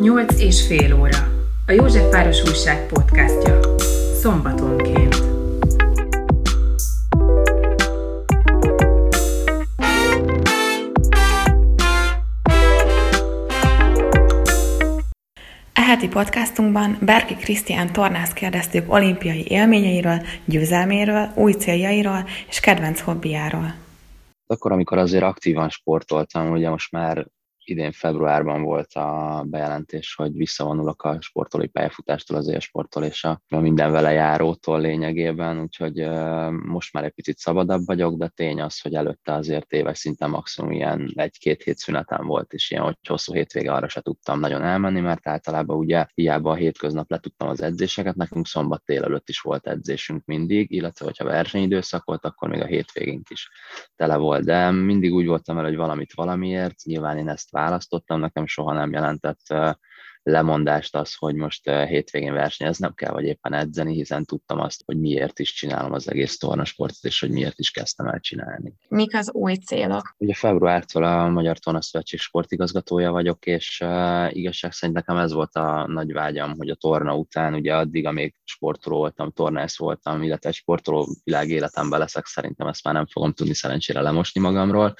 Nyolc és fél óra. A Józsefváros Újság podcastja. Szombatonként. E heti podcastunkban Berki Krisztián tornász kérdeztük olimpiai élményeiről, győzelméről, új céljairól és kedvenc hobbiáról. Akkor, amikor azért aktívan sportoltam, ugye most már idén februárban volt a bejelentés, hogy visszavonulok a sportolói pályafutástól, az élsporttól és a minden vele járótól lényegében, úgyhogy most már egy picit szabadabb vagyok, de tény az, hogy előtte azért éves szinten maximum ilyen egy-két hét szünetem volt, és ilyen, hogy hosszú hétvége arra se tudtam nagyon elmenni, mert általában ugye hiába a hétköznap letudtam az edzéseket, nekünk szombat délelőtt is volt edzésünk mindig, illetve hogyha versenyidőszak volt, akkor még a hétvégénk is tele volt, de mindig úgy voltam el, hogy valamit valamiért, nyilván én ezt választottam, nekem soha nem jelentett lemondást az, hogy most hétvégén versenyeznem kell, vagy éppen edzeni, hiszen tudtam azt, hogy miért is csinálom az egész tornasportot, és hogy miért is kezdtem el csinálni. Mik az új célok? Ugye februártól a Magyar Tornaszövetség sportigazgatója vagyok, és uh, igazság szerint nekem ez volt a nagy vágyam, hogy a torna után, ugye addig, amíg sportoló voltam, tornász voltam, illetve egy sportoló világ életemben leszek, szerintem ezt már nem fogom tudni szerencsére lemosni magamról,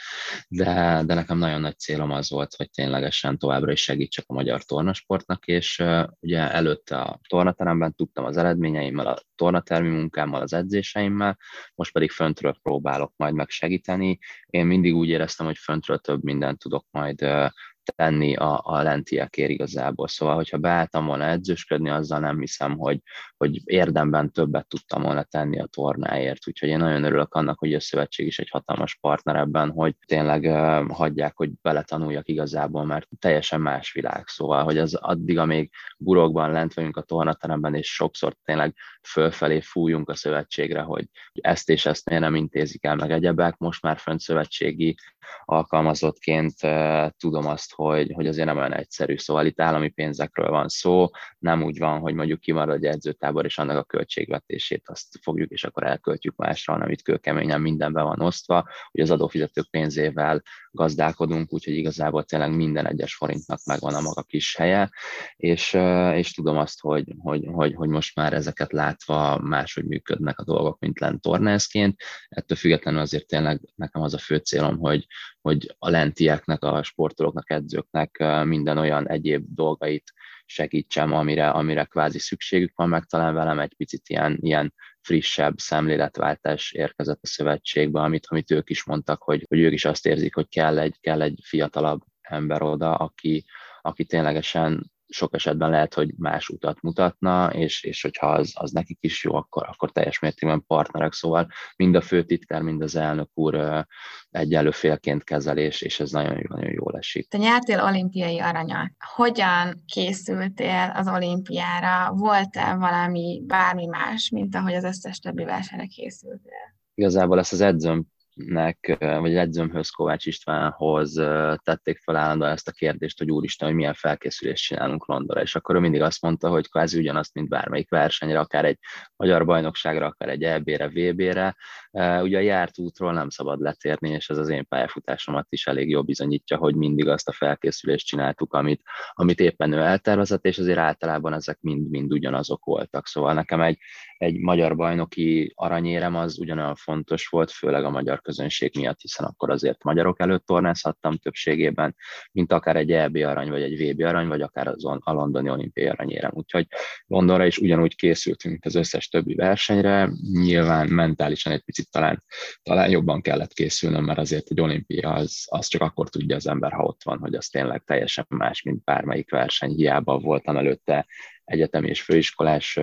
de, de nekem nagyon nagy célom az volt, hogy ténylegesen továbbra is segítsek a magyar tornasport sportnak, és ugye előtte a tornateremben tudtam az eredményeimmel, a tornatermi munkámmal, az edzéseimmel, most pedig föntről próbálok majd megsegíteni. Én mindig úgy éreztem, hogy föntről több mindent tudok majd tenni a, a lentiekért igazából. Szóval, hogyha beálltam volna edzősködni, azzal nem hiszem, hogy, hogy érdemben többet tudtam volna tenni a tornáért. Úgyhogy én nagyon örülök annak, hogy a szövetség is egy hatalmas partner ebben, hogy tényleg uh, hagyják, hogy beletanuljak igazából, mert teljesen más világ. Szóval, hogy az addig, amíg burokban lent vagyunk a tornateremben, és sokszor tényleg fölfelé fújunk a szövetségre, hogy ezt és ezt miért nem intézik el, meg egyebek. Most már fönt szövetségi alkalmazottként uh, tudom azt, hogy, hogy azért nem olyan egyszerű. Szóval itt állami pénzekről van szó, nem úgy van, hogy mondjuk kimarad egy edzőtábor, és annak a költségvetését azt fogjuk, és akkor elköltjük másra, hanem itt kőkeményen mindenben van osztva, hogy az adófizetők pénzével gazdálkodunk, úgyhogy igazából tényleg minden egyes forintnak megvan a maga kis helye, és, és tudom azt, hogy, hogy, hogy, hogy most már ezeket látva máshogy működnek a dolgok, mint lent tornászként. Ettől függetlenül azért tényleg nekem az a fő célom, hogy, hogy a lentieknek, a sportolóknak, edzőknek minden olyan egyéb dolgait segítsem, amire, amire kvázi szükségük van, meg talán velem egy picit ilyen, ilyen frissebb szemléletváltás érkezett a szövetségbe, amit, amit ők is mondtak, hogy, hogy ők is azt érzik, hogy kell egy, kell egy fiatalabb ember oda, aki, aki ténylegesen sok esetben lehet, hogy más utat mutatna, és, és hogyha az, az nekik is jó, akkor, akkor teljes mértékben partnerek. Szóval mind a főtitkár, mind az elnök úr egyelő félként kezelés, és ez nagyon, nagyon jól esik. Te nyertél olimpiai aranyat. Hogyan készültél az olimpiára? Volt-e valami, bármi más, mint ahogy az összes többi versenyre készültél? Igazából ezt az edzőm nek, vagy edzőmhöz, Kovács Istvánhoz tették fel állandóan ezt a kérdést, hogy úristen, hogy milyen felkészülést csinálunk Londonra, és akkor ő mindig azt mondta, hogy kvázi ugyanazt, mint bármelyik versenyre, akár egy magyar bajnokságra, akár egy EB-re, VB-re, ugye a járt útról nem szabad letérni, és ez az én pályafutásomat is elég jól bizonyítja, hogy mindig azt a felkészülést csináltuk, amit, amit éppen ő eltervezett, és azért általában ezek mind-mind ugyanazok voltak. Szóval nekem egy, egy magyar bajnoki aranyérem az ugyanolyan fontos volt, főleg a magyar közönség miatt, hiszen akkor azért magyarok előtt tornázhattam többségében, mint akár egy EB arany, vagy egy VB arany, vagy akár az a londoni olimpiai aranyérem. Úgyhogy Londonra is ugyanúgy készültünk, az összes többi versenyre. Nyilván mentálisan egy picit talán, talán jobban kellett készülnöm, mert azért egy olimpia az, az csak akkor tudja az ember, ha ott van, hogy az tényleg teljesen más, mint bármelyik verseny. Hiába voltam előtte egyetemi és főiskolás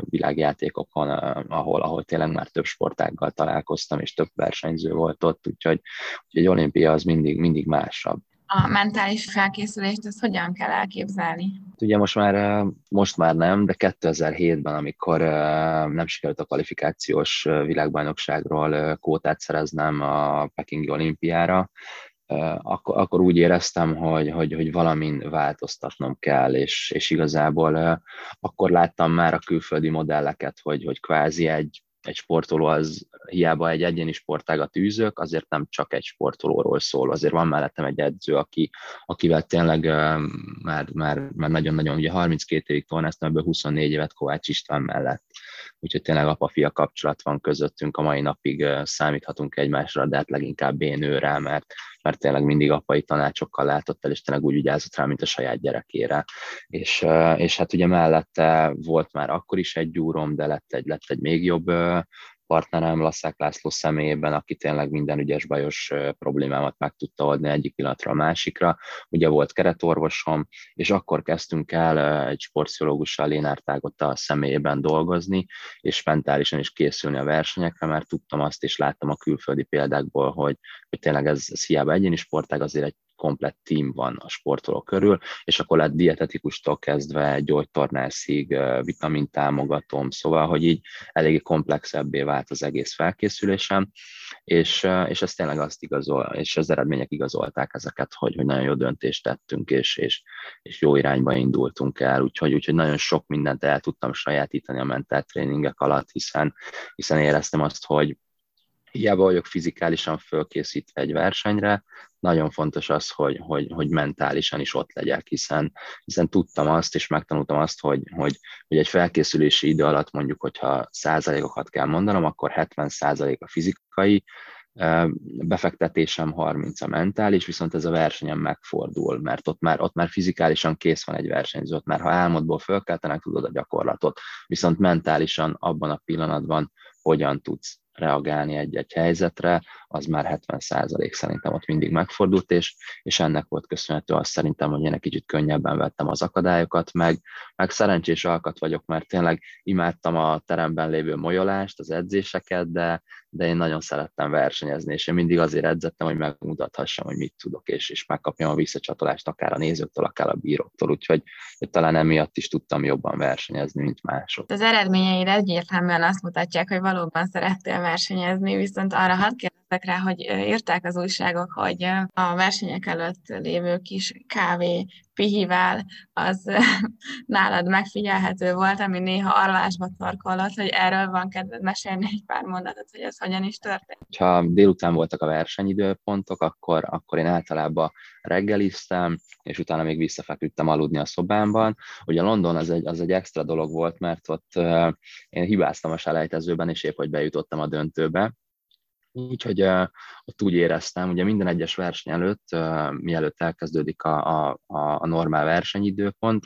világjátékokon, ahol, ahol tényleg már több sportággal találkoztam, és több versenyző volt ott, úgyhogy, úgyhogy egy olimpia az mindig, mindig másabb. A mentális felkészülést, ezt hogyan kell elképzelni? Ugye most már, most már nem, de 2007-ben, amikor nem sikerült a kvalifikációs világbajnokságról kótát szereznem a Pekingi olimpiára, akkor, akkor úgy éreztem, hogy, hogy, hogy valamin változtatnom kell, és, és igazából akkor láttam már a külföldi modelleket, hogy, hogy kvázi egy egy sportoló az hiába egy egyéni sportágat űzök, azért nem csak egy sportolóról szól, azért van mellettem egy edző, aki, akivel tényleg már, már, már nagyon-nagyon, ugye 32 évig tornáztam, ebből 24 évet Kovács István mellett. Úgyhogy tényleg apa-fia kapcsolat van közöttünk, a mai napig számíthatunk egymásra, de hát leginkább bénőre, mert, mert tényleg mindig apai tanácsokkal látott el, és tényleg úgy vigyázott rá, mint a saját gyerekére. És, és hát ugye mellette volt már akkor is egy gyúrom, de lett egy, lett egy még jobb partnerem Laszák László személyében, aki tényleg minden ügyes bajos problémámat meg tudta adni egyik pillanatra a másikra. Ugye volt keretorvosom, és akkor kezdtünk el egy sportpszichológussal Lénár a személyében dolgozni, és mentálisan is készülni a versenyekre, mert tudtam azt, és láttam a külföldi példákból, hogy, hogy tényleg ez, ez hiába egyéni sportág, azért egy komplett team van a sportoló körül, és akkor lett dietetikustól kezdve gyógytornászig, vitamin támogatom, szóval, hogy így eléggé komplexebbé vált az egész felkészülésem, és, és ez tényleg azt igazol, és az eredmények igazolták ezeket, hogy, hogy nagyon jó döntést tettünk, és, és, és jó irányba indultunk el, úgyhogy, úgyhogy nagyon sok mindent el tudtam sajátítani a mentál tréningek alatt, hiszen, hiszen éreztem azt, hogy hiába vagyok fizikálisan fölkészítve egy versenyre, nagyon fontos az, hogy, hogy, hogy mentálisan is ott legyek, hiszen, hiszen tudtam azt, és megtanultam azt, hogy, hogy, hogy egy felkészülési idő alatt mondjuk, hogyha százalékokat kell mondanom, akkor 70 százalék a fizikai, befektetésem 30% a mentális, viszont ez a versenyen megfordul, mert ott már, ott már fizikálisan kész van egy versenyző, ott már ha álmodból fölkeltenek, tudod a gyakorlatot, viszont mentálisan abban a pillanatban hogyan tudsz reagálni egy-egy helyzetre, az már 70% szerintem ott mindig megfordult, és, és ennek volt köszönhető azt szerintem, hogy én egy kicsit könnyebben vettem az akadályokat, meg, meg szerencsés alkat vagyok, mert tényleg imádtam a teremben lévő molyolást, az edzéseket, de, de én nagyon szerettem versenyezni, és én mindig azért edzettem, hogy megmutathassam, hogy mit tudok, és, és megkapjam a visszacsatolást akár a nézőktől, akár a bíróktól, úgyhogy hogy talán emiatt is tudtam jobban versenyezni, mint mások. Az eredményeid egyértelműen azt mutatják, hogy valóban szerettél versenyezni, viszont arra hadd kérdezek rá, hogy írták az újságok, hogy a versenyek előtt lévő kis kávé pihivál, az nálad megfigyelhető volt, ami néha arlásba torkolott, hogy erről van kedved mesélni egy pár mondatot, hogy ez hogyan is történt. Ha délután voltak a versenyidőpontok, akkor, akkor én általában reggeliztem, és utána még visszafeküdtem aludni a szobámban. Ugye London az egy, az egy extra dolog volt, mert ott én hibáztam a selejtezőben, és épp, hogy bejutottam a döntőbe, Úgyhogy ott úgy éreztem, ugye minden egyes verseny előtt, mielőtt elkezdődik a, a, a normál versenyidőpont,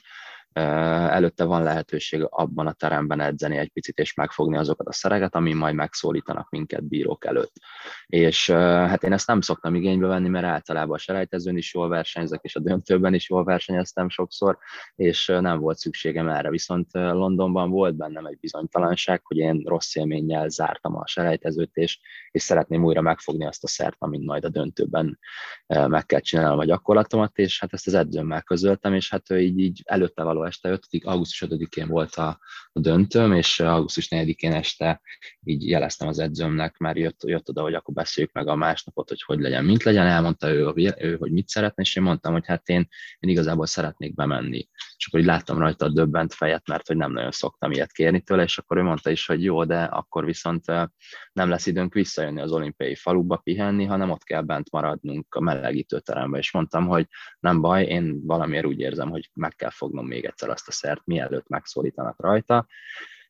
előtte van lehetőség abban a teremben edzeni egy picit, és megfogni azokat a szereket, ami majd megszólítanak minket bírók előtt. És hát én ezt nem szoktam igénybe venni, mert általában a selejtezőn is jól versenyzek, és a döntőben is jól versenyeztem sokszor, és nem volt szükségem erre. Viszont Londonban volt bennem egy bizonytalanság, hogy én rossz élménnyel zártam a selejtezőt, és, és szeretném újra megfogni azt a szert, amit majd a döntőben meg kell csinálnom a gyakorlatomat, és hát ezt az edzőmmel közöltem, és hát ő így, így előtte való este 5. augusztus 5-én volt a, a döntőm, és augusztus 4-én este így jeleztem az edzőmnek, már jött, jött oda, hogy akkor beszéljük meg a másnapot, hogy hogy legyen, mint legyen, elmondta ő, ő hogy mit szeretne, és én mondtam, hogy hát én, én igazából szeretnék bemenni. És akkor így láttam rajta a döbbent fejet, mert hogy nem nagyon szoktam ilyet kérni tőle, és akkor ő mondta is, hogy jó, de akkor viszont nem lesz időnk visszajönni az olimpiai faluba pihenni, hanem ott kell bent maradnunk a melegítőterembe, és mondtam, hogy nem baj, én valamiért úgy érzem, hogy meg kell fognom még egyszer azt a szert, mielőtt megszólítanak rajta,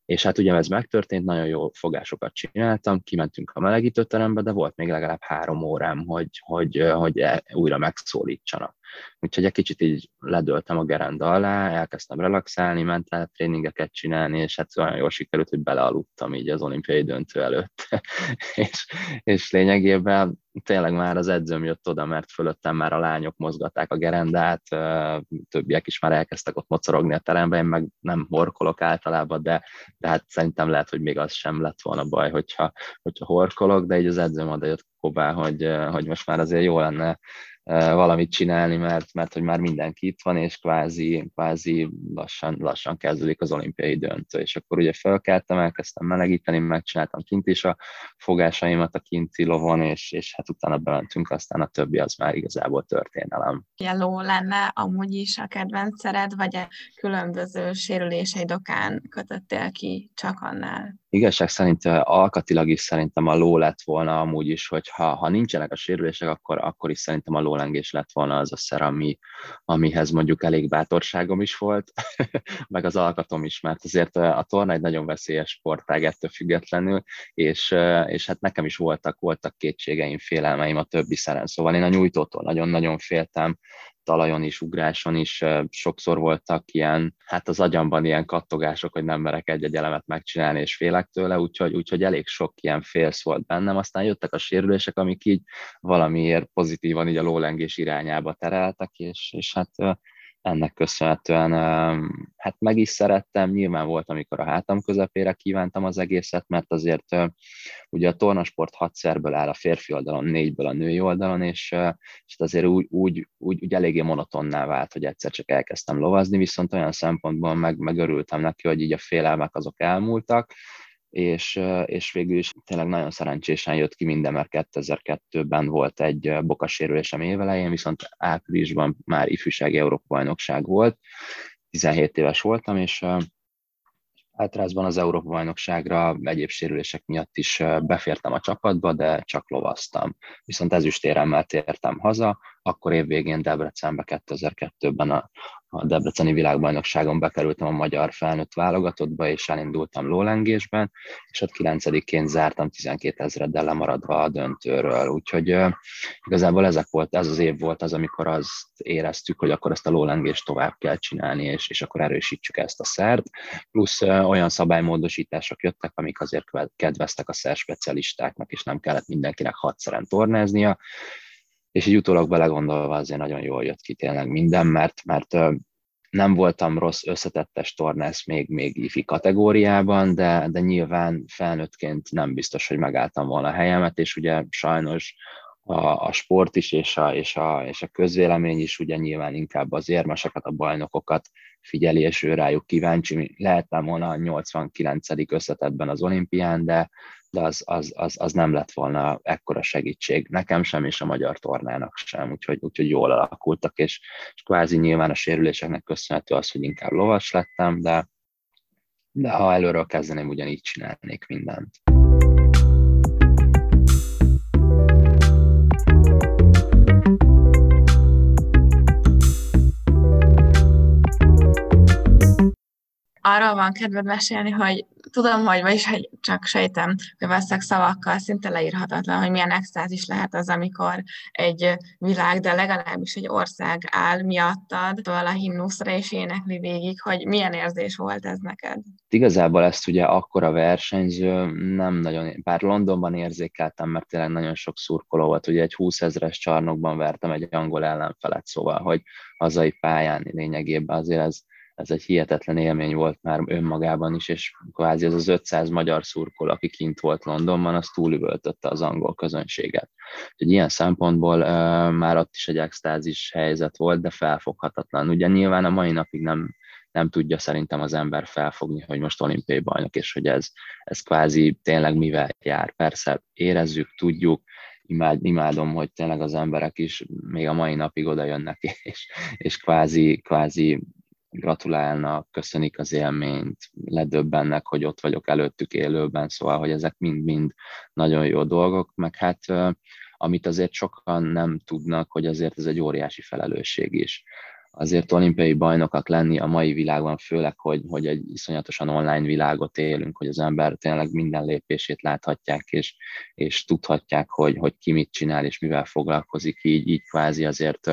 és hát ugye ez megtörtént, nagyon jó fogásokat csináltam, kimentünk a melegítőterembe, de volt még legalább három órám, hogy, hogy, hogy e, újra megszólítsanak. Úgyhogy egy kicsit így ledöltem a gerenda alá, elkezdtem relaxálni, mentál tréningeket csinálni, és hát olyan jól sikerült, hogy belealudtam így az olimpiai döntő előtt. és, és lényegében tényleg már az edzőm jött oda, mert fölöttem már a lányok mozgatták a gerendát, többiek is már elkezdtek ott mocorogni a teremben, én meg nem horkolok általában, de, de hát szerintem lehet, hogy még az sem lett volna baj, hogyha, hogyha horkolok, de így az edzőm oda jött Kobá, hogy, hogy most már azért jó lenne valamit csinálni, mert, mert hogy már mindenki itt van, és kvázi, kvázi lassan, lassan kezdődik az olimpiai döntő. És akkor ugye felkeltem, elkezdtem melegíteni, megcsináltam kint is a fogásaimat a kinti lovon, és, és hát utána bementünk, aztán a többi az már igazából történelem. Jeló lenne amúgy is a kedvencered, vagy a különböző sérüléseid okán kötöttél ki csak annál? Igazság szerint alkatilag is szerintem a ló lett volna amúgy is, hogy ha, ha nincsenek a sérülések, akkor, akkor is szerintem a lólengés lett volna az a szer, ami, amihez mondjuk elég bátorságom is volt, meg az alkatom is, mert azért a torna egy nagyon veszélyes sportág ettől függetlenül, és, és hát nekem is voltak, voltak kétségeim, félelmeim a többi szeren, szóval én a nyújtótól nagyon-nagyon féltem, talajon is, ugráson is sokszor voltak ilyen, hát az agyamban ilyen kattogások, hogy nem merek egy-egy elemet megcsinálni, és félek tőle, úgyhogy, úgyhogy elég sok ilyen félsz volt bennem. Aztán jöttek a sérülések, amik így valamiért pozitívan így a lólengés irányába tereltek, és, és hát ennek köszönhetően hát meg is szerettem, nyilván volt, amikor a hátam közepére kívántam az egészet, mert azért ugye a tornasport hat szerből áll a férfi oldalon, négyből a női oldalon, és, és azért úgy, úgy, úgy, úgy eléggé monotonná vált, hogy egyszer csak elkezdtem lovazni, viszont olyan szempontból meg, megörültem neki, hogy így a félelmek azok elmúltak, és, és végül is tényleg nagyon szerencsésen jött ki minden, mert 2002-ben volt egy bokasérülésem évelején, viszont áprilisban már ifjúsági Európa bajnokság volt, 17 éves voltam, és Általában az Európa-bajnokságra egyéb sérülések miatt is befértem a csapatba, de csak lovaztam. Viszont ezüstéremmel tértem haza, akkor évvégén Debrecenbe 2002-ben a, a Debreceni világbajnokságon bekerültem a magyar felnőtt válogatottba, és elindultam lólengésben, és ott 9-ként zártam 12 ezreddel lemaradva a döntőről. Úgyhogy igazából ezek volt, ez az év volt az, amikor azt éreztük, hogy akkor ezt a lólengést tovább kell csinálni, és, és akkor erősítsük ezt a szert. Plusz olyan szabálymódosítások jöttek, amik azért kedveztek a szer specialistáknak, és nem kellett mindenkinek hatszeren tornáznia, és így utólag belegondolva azért nagyon jól jött ki tényleg minden, mert, mert nem voltam rossz összetettes tornász még, még ifi kategóriában, de, de nyilván felnőttként nem biztos, hogy megálltam volna a helyemet, és ugye sajnos a, a sport is, és a, és, a, és a közvélemény is ugye nyilván inkább az érmeseket, a bajnokokat figyeli, és ő rájuk kíváncsi. Lehettem volna a 89. összetetben az olimpián, de, de az, az, az, az nem lett volna ekkora segítség nekem sem, és a magyar tornának sem, úgyhogy, úgyhogy jól alakultak, és, és kvázi nyilván a sérüléseknek köszönhető az, hogy inkább lovas lettem, de, de ha előről kezdeném, ugyanígy csinálnék mindent. arról van kedved mesélni, hogy tudom, hogy, vagyis csak sejtem, hogy veszek szavakkal szinte leírhatatlan, hogy milyen extázis lehet az, amikor egy világ, de legalábbis egy ország áll miattad a himnuszra és énekli végig, hogy milyen érzés volt ez neked? Igazából ezt ugye akkor a versenyző nem nagyon, bár Londonban érzékeltem, mert tényleg nagyon sok szurkoló volt, ugye egy 20 ezres csarnokban vertem egy angol ellenfelet, szóval, hogy hazai pályán lényegében azért ez ez egy hihetetlen élmény volt már önmagában is, és kvázi ez az 500 magyar szurkol, aki kint volt Londonban, az túlüvöltötte az angol közönséget. Úgyhogy ilyen szempontból uh, már ott is egy extázis helyzet volt, de felfoghatatlan. Ugye nyilván a mai napig nem, nem tudja szerintem az ember felfogni, hogy most olimpiai bajnok, és hogy ez, ez kvázi tényleg mivel jár. Persze érezzük, tudjuk, imád, imádom, hogy tényleg az emberek is még a mai napig oda jönnek, és, és kvázi, kvázi gratulálnak, köszönik az élményt, ledöbbennek, hogy ott vagyok előttük élőben, szóval, hogy ezek mind-mind nagyon jó dolgok, meg hát amit azért sokan nem tudnak, hogy azért ez egy óriási felelősség is. Azért olimpiai bajnokak lenni a mai világban, főleg, hogy, hogy egy iszonyatosan online világot élünk, hogy az ember tényleg minden lépését láthatják, és, és tudhatják, hogy, hogy ki mit csinál, és mivel foglalkozik, így, így kvázi azért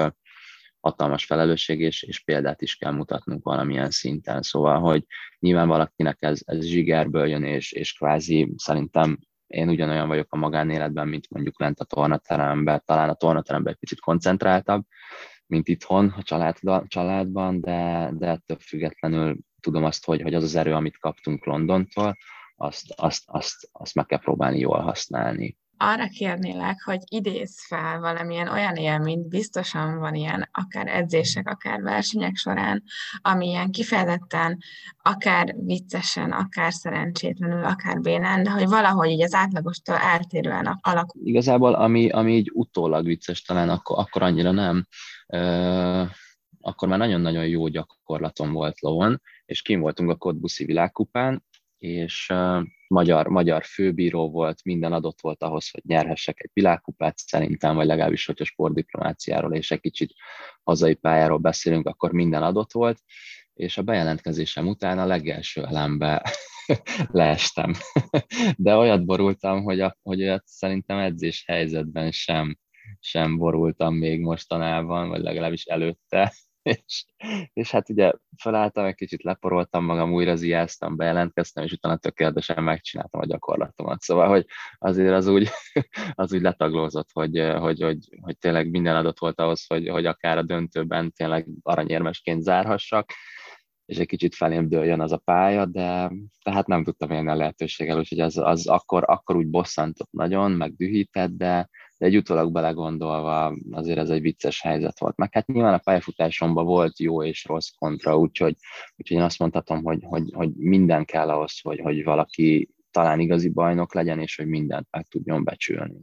hatalmas felelősség, és, és példát is kell mutatnunk valamilyen szinten. Szóval, hogy nyilván valakinek ez, ez zsigerből jön, és, és kvázi szerintem én ugyanolyan vagyok a magánéletben, mint mondjuk lent a tornateremben, talán a tornateremben egy picit koncentráltabb, mint itthon a család, családban, de, de ettől függetlenül tudom azt, hogy, hogy az az erő, amit kaptunk Londontól, azt, azt, azt, azt meg kell próbálni jól használni arra kérnélek, hogy idéz fel valamilyen olyan élményt, biztosan van ilyen, akár edzések, akár versenyek során, ami ilyen kifejezetten, akár viccesen, akár szerencsétlenül, akár bénán, de hogy valahogy így az átlagostól eltérően alakul. Igazából, ami, ami így utólag vicces, talán akkor, akkor annyira nem, uh, akkor már nagyon-nagyon jó gyakorlatom volt lovon, és kim voltunk a Kodbuszi világkupán, és magyar, magyar főbíró volt, minden adott volt ahhoz, hogy nyerhessek egy világkupát szerintem, vagy legalábbis, hogyha sportdiplomáciáról és egy kicsit hazai pályáról beszélünk, akkor minden adott volt, és a bejelentkezésem után a legelső elembe leestem. De olyat borultam, hogy, a, hogy olyat szerintem edzés helyzetben sem, sem borultam még mostanában, vagy legalábbis előtte. És, és hát ugye felálltam, egy kicsit leporoltam magam, újra ziáztam, bejelentkeztem, és utána tökéletesen megcsináltam a gyakorlatomat. Szóval, hogy azért az úgy, az úgy letaglózott, hogy, hogy, hogy, hogy tényleg minden adott volt ahhoz, hogy, hogy akár a döntőben tényleg aranyérmesként zárhassak, és egy kicsit felém dőljön az a pálya, de tehát nem tudtam élni a lehetőséggel, úgyhogy az, az akkor, akkor úgy bosszantott nagyon, meg dühített, de, de egy utólag belegondolva azért ez egy vicces helyzet volt. Meg hát nyilván a pályafutásomban volt jó és rossz kontra, úgyhogy, úgyhogy én azt mondhatom, hogy, hogy, hogy minden kell ahhoz, hogy, hogy valaki talán igazi bajnok legyen, és hogy mindent meg tudjon becsülni.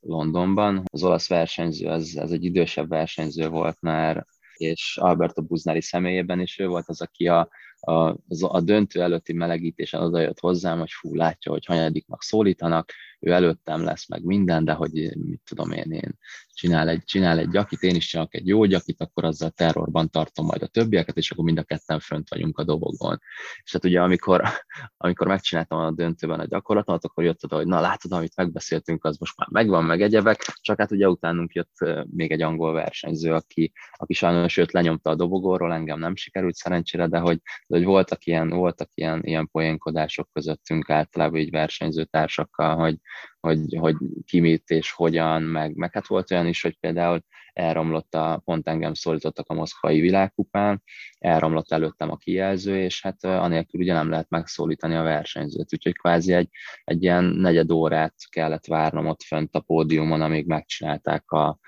Londonban. Az olasz versenyző, ez, ez egy idősebb versenyző volt már, és Alberto Buznari személyében is ő volt az, aki a, a, a döntő előtti melegítésen odajött hozzám, hogy fú, látja, hogy hanyadiknak szólítanak, ő előttem lesz meg minden, de hogy mit tudom én, én csinál egy, csinál egy gyakit, én is csinálok egy jó gyakit, akkor azzal terrorban tartom majd a többieket, és akkor mind a ketten fönt vagyunk a dobogon. És hát ugye amikor, amikor megcsináltam a döntőben a gyakorlatomat, akkor jött oda, hogy na látod, amit megbeszéltünk, az most már megvan, meg egyebek, csak hát ugye utánunk jött még egy angol versenyző, aki, aki sajnos őt lenyomta a dobogóról, engem nem sikerült szerencsére, de hogy, de hogy voltak ilyen, voltak ilyen, ilyen poénkodások közöttünk általában így versenyző társakkal, hogy, hogy, hogy ki mit és hogyan, meg, meg hát volt olyan is, hogy például elromlott a, pont engem szólítottak a moszkvai világkupán, elromlott előttem a kijelző, és hát anélkül ugye nem lehet megszólítani a versenyzőt, úgyhogy kvázi egy, egy ilyen negyed órát kellett várnom ott fönt a pódiumon, amíg megcsinálták a,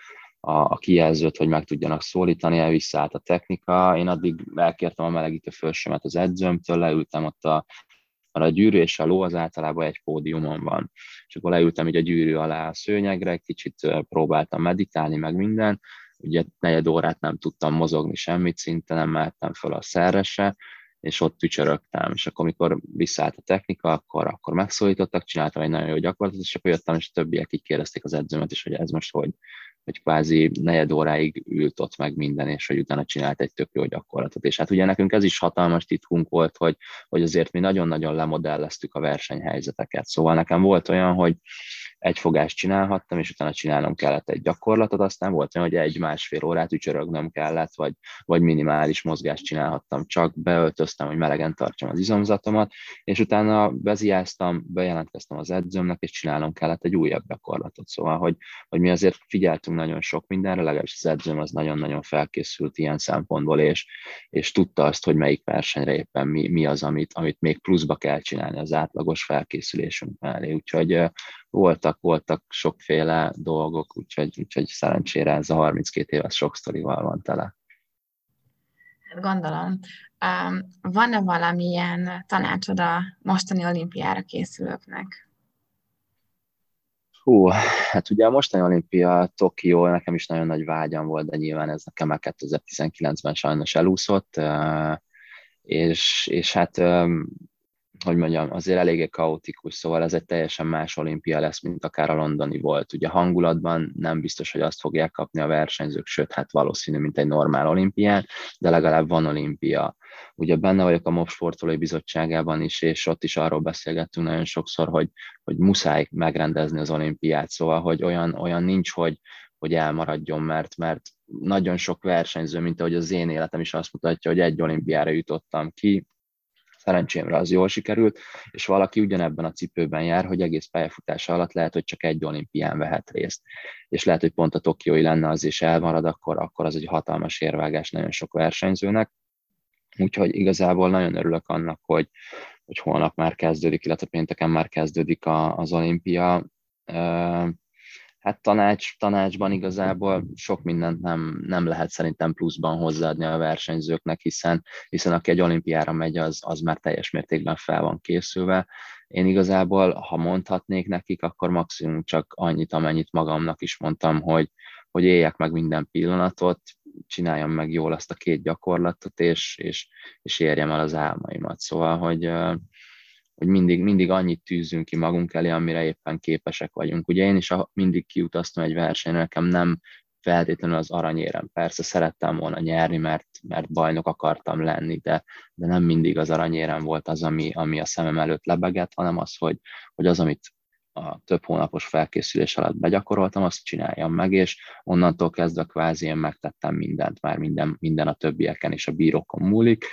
a, a kijelzőt, hogy meg tudjanak szólítani, el visszaállt a technika. Én addig elkértem a melegítő fölsömet az edzőmtől, leültem ott a mert a gyűrű és a ló az általában egy pódiumon van. És akkor leültem így a gyűrű alá a szőnyegre, kicsit próbáltam meditálni, meg minden, ugye negyed órát nem tudtam mozogni semmit, szinte nem mehettem fel a szerre se, és ott tücsörögtem, és akkor, amikor visszaállt a technika, akkor, akkor megszólítottak, csináltam egy nagyon jó gyakorlatot, és akkor jöttem, és többiek így kérdezték az edzőmet is, hogy ez most hogy, hogy kvázi negyed óráig ült ott meg minden, és hogy utána csinált egy tök jó gyakorlatot. És hát ugye nekünk ez is hatalmas titkunk volt, hogy, hogy azért mi nagyon-nagyon lemodelleztük a versenyhelyzeteket. Szóval nekem volt olyan, hogy egy fogást csinálhattam, és utána csinálnom kellett egy gyakorlatot, aztán volt olyan, hogy egy-másfél órát ücsörögnöm kellett, vagy, vagy minimális mozgást csinálhattam, csak beöltöztem, hogy melegen tartsam az izomzatomat, és utána beziáztam, bejelentkeztem az edzőmnek, és csinálnom kellett egy újabb gyakorlatot. Szóval, hogy, hogy mi azért figyeltünk nagyon sok mindenre, legalábbis az edzőm az nagyon-nagyon felkészült ilyen szempontból, és, és tudta azt, hogy melyik versenyre éppen mi, mi az, amit, amit még pluszba kell csinálni az átlagos felkészülésünk mellé. Úgyhogy voltak, voltak sokféle dolgok, úgyhogy, úgyhogy szerencsére ez a 32 éves sok sztorival van tele. Hát gondolom. Um, van-e valamilyen tanácsod a mostani olimpiára készülőknek? Hú, hát ugye a mostani olimpia Tokió nekem is nagyon nagy vágyam volt, de nyilván ez nekem már 2019-ben sajnos elúszott, és, és hát hogy mondjam, azért eléggé kaotikus, szóval ez egy teljesen más olimpia lesz, mint akár a londoni volt. Ugye hangulatban nem biztos, hogy azt fogják kapni a versenyzők, sőt, hát valószínű, mint egy normál olimpián, de legalább van olimpia. Ugye benne vagyok a MOV Sportolói Bizottságában is, és ott is arról beszélgettünk nagyon sokszor, hogy, hogy muszáj megrendezni az olimpiát, szóval, hogy olyan, olyan nincs, hogy, hogy elmaradjon, mert, mert nagyon sok versenyző, mint ahogy az én életem is azt mutatja, hogy egy olimpiára jutottam ki, szerencsémre az jól sikerült, és valaki ugyanebben a cipőben jár, hogy egész pályafutása alatt lehet, hogy csak egy olimpián vehet részt. És lehet, hogy pont a Tokiói lenne az is elmarad, akkor, akkor az egy hatalmas érvágás nagyon sok versenyzőnek. Úgyhogy igazából nagyon örülök annak, hogy, hogy holnap már kezdődik, illetve pénteken már kezdődik a, az olimpia hát tanács, tanácsban igazából sok mindent nem, nem lehet szerintem pluszban hozzáadni a versenyzőknek, hiszen, hiszen aki egy olimpiára megy, az, az már teljes mértékben fel van készülve. Én igazából, ha mondhatnék nekik, akkor maximum csak annyit, amennyit magamnak is mondtam, hogy, hogy éljek meg minden pillanatot, csináljam meg jól azt a két gyakorlatot, és, és, és érjem el az álmaimat. Szóval, hogy hogy mindig, mindig annyit tűzünk ki magunk elé, amire éppen képesek vagyunk. Ugye én is mindig kiutaztam egy versenyre, nekem nem feltétlenül az aranyérem. Persze szerettem volna nyerni, mert, mert bajnok akartam lenni, de, de nem mindig az aranyérem volt az, ami, ami a szemem előtt lebegett, hanem az, hogy, hogy az, amit a több hónapos felkészülés alatt begyakoroltam, azt csináljam meg, és onnantól kezdve kvázi én megtettem mindent, már minden, minden a többieken és a bírókon múlik.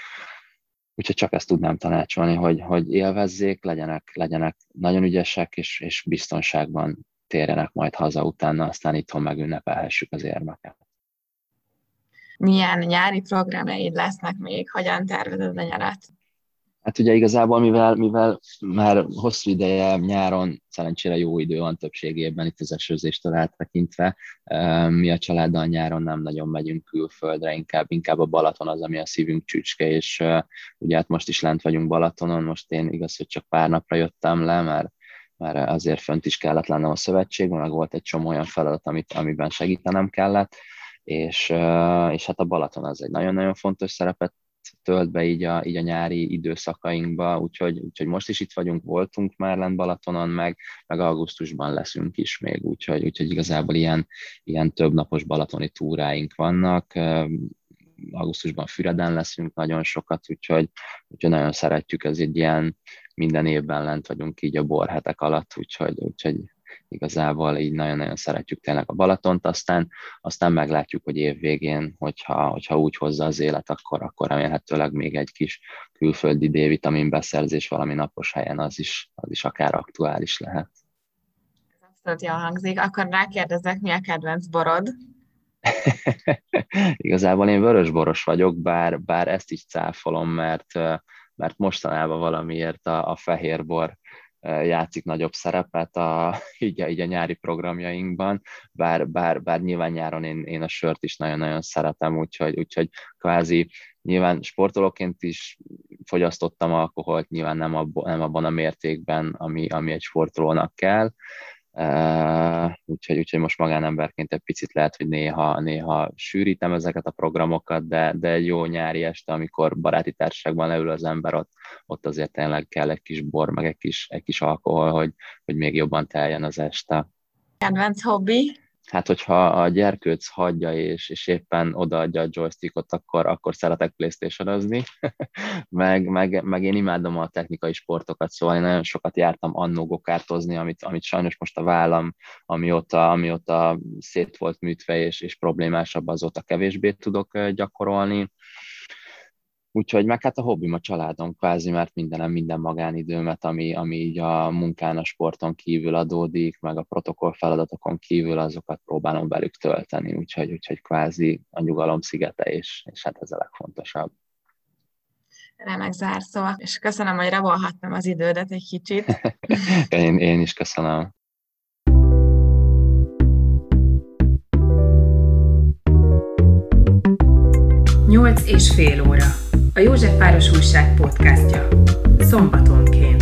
Úgyhogy csak ezt tudnám tanácsolni, hogy, hogy élvezzék, legyenek, legyenek nagyon ügyesek, és, és biztonságban térjenek majd haza utána, aztán itthon megünnepelhessük az érmeket. Milyen nyári programjaid lesznek még? Hogyan tervezed a nyarat? Hát ugye igazából, mivel, mivel már hosszú ideje nyáron, szerencsére jó idő van többségében itt az esőzéstől áttekintve, mi a családdal nyáron nem nagyon megyünk külföldre, inkább, inkább a Balaton az, ami a szívünk csücske, és ugye hát most is lent vagyunk Balatonon, most én igaz, hogy csak pár napra jöttem le, mert mert azért fönt is kellett lennem a szövetségben, meg volt egy csomó olyan feladat, amit, amiben segítenem kellett, és, és hát a Balaton az egy nagyon-nagyon fontos szerepet tölt be így a, így a nyári időszakainkba, úgyhogy, úgyhogy most is itt vagyunk, voltunk már lent Balatonon, meg, meg augusztusban leszünk is még, úgyhogy, úgyhogy igazából ilyen, ilyen több napos balatoni túráink vannak, augusztusban Füreden leszünk nagyon sokat, úgyhogy, úgyhogy nagyon szeretjük, ez egy ilyen minden évben lent vagyunk így a borhetek alatt, úgyhogy, úgyhogy igazából így nagyon-nagyon szeretjük tényleg a Balatont, aztán, aztán meglátjuk, hogy év végén, hogyha, hogyha úgy hozza az élet, akkor, akkor remélhetőleg még egy kis külföldi D-vitamin beszerzés valami napos helyen, az is, az is akár aktuális lehet. Abszolút jól hangzik. Akkor rákérdezek, mi a kedvenc borod? Igazából én vörösboros vagyok, bár, bár ezt is cáfolom, mert, mert mostanában valamiért a, a fehérbor játszik nagyobb szerepet a, így, így a nyári programjainkban, bár, bár, bár nyilván nyáron én, én a sört is nagyon-nagyon szeretem, úgyhogy, úgyhogy kvázi nyilván sportolóként is fogyasztottam alkoholt, nyilván nem, abban, nem abban a mértékben, ami, ami egy sportolónak kell, Uh, úgyhogy, úgyhogy most magánemberként egy picit lehet, hogy néha, néha sűrítem ezeket a programokat, de, de egy jó nyári este, amikor baráti társaságban leül az ember, ott, ott azért tényleg kell egy kis bor, meg egy kis, egy kis alkohol, hogy, hogy még jobban teljen az este. Kedvenc hobbi? Hát hogyha a gyerkőc hagyja és, és éppen odaadja a joystickot, akkor, akkor szeretek playstation meg, meg, meg, én imádom a technikai sportokat, szóval én nagyon sokat jártam annó gokártozni, amit, amit sajnos most a vállam, amióta, amióta szét volt műtve és, és problémásabb, azóta kevésbé tudok gyakorolni. Úgyhogy meg hát a hobbim a családom kvázi, mert mindenem, minden magánidőmet, ami, ami így a munkán, a sporton kívül adódik, meg a protokoll feladatokon kívül, azokat próbálom velük tölteni, úgyhogy, úgyhogy kvázi a nyugalom szigete, és, és hát ez a legfontosabb. Remek zárszó, és köszönöm, hogy rabolhattam az idődet egy kicsit. én, én is köszönöm. Nyolc és fél óra a Józsefváros Újság podcastja. Szombatonként.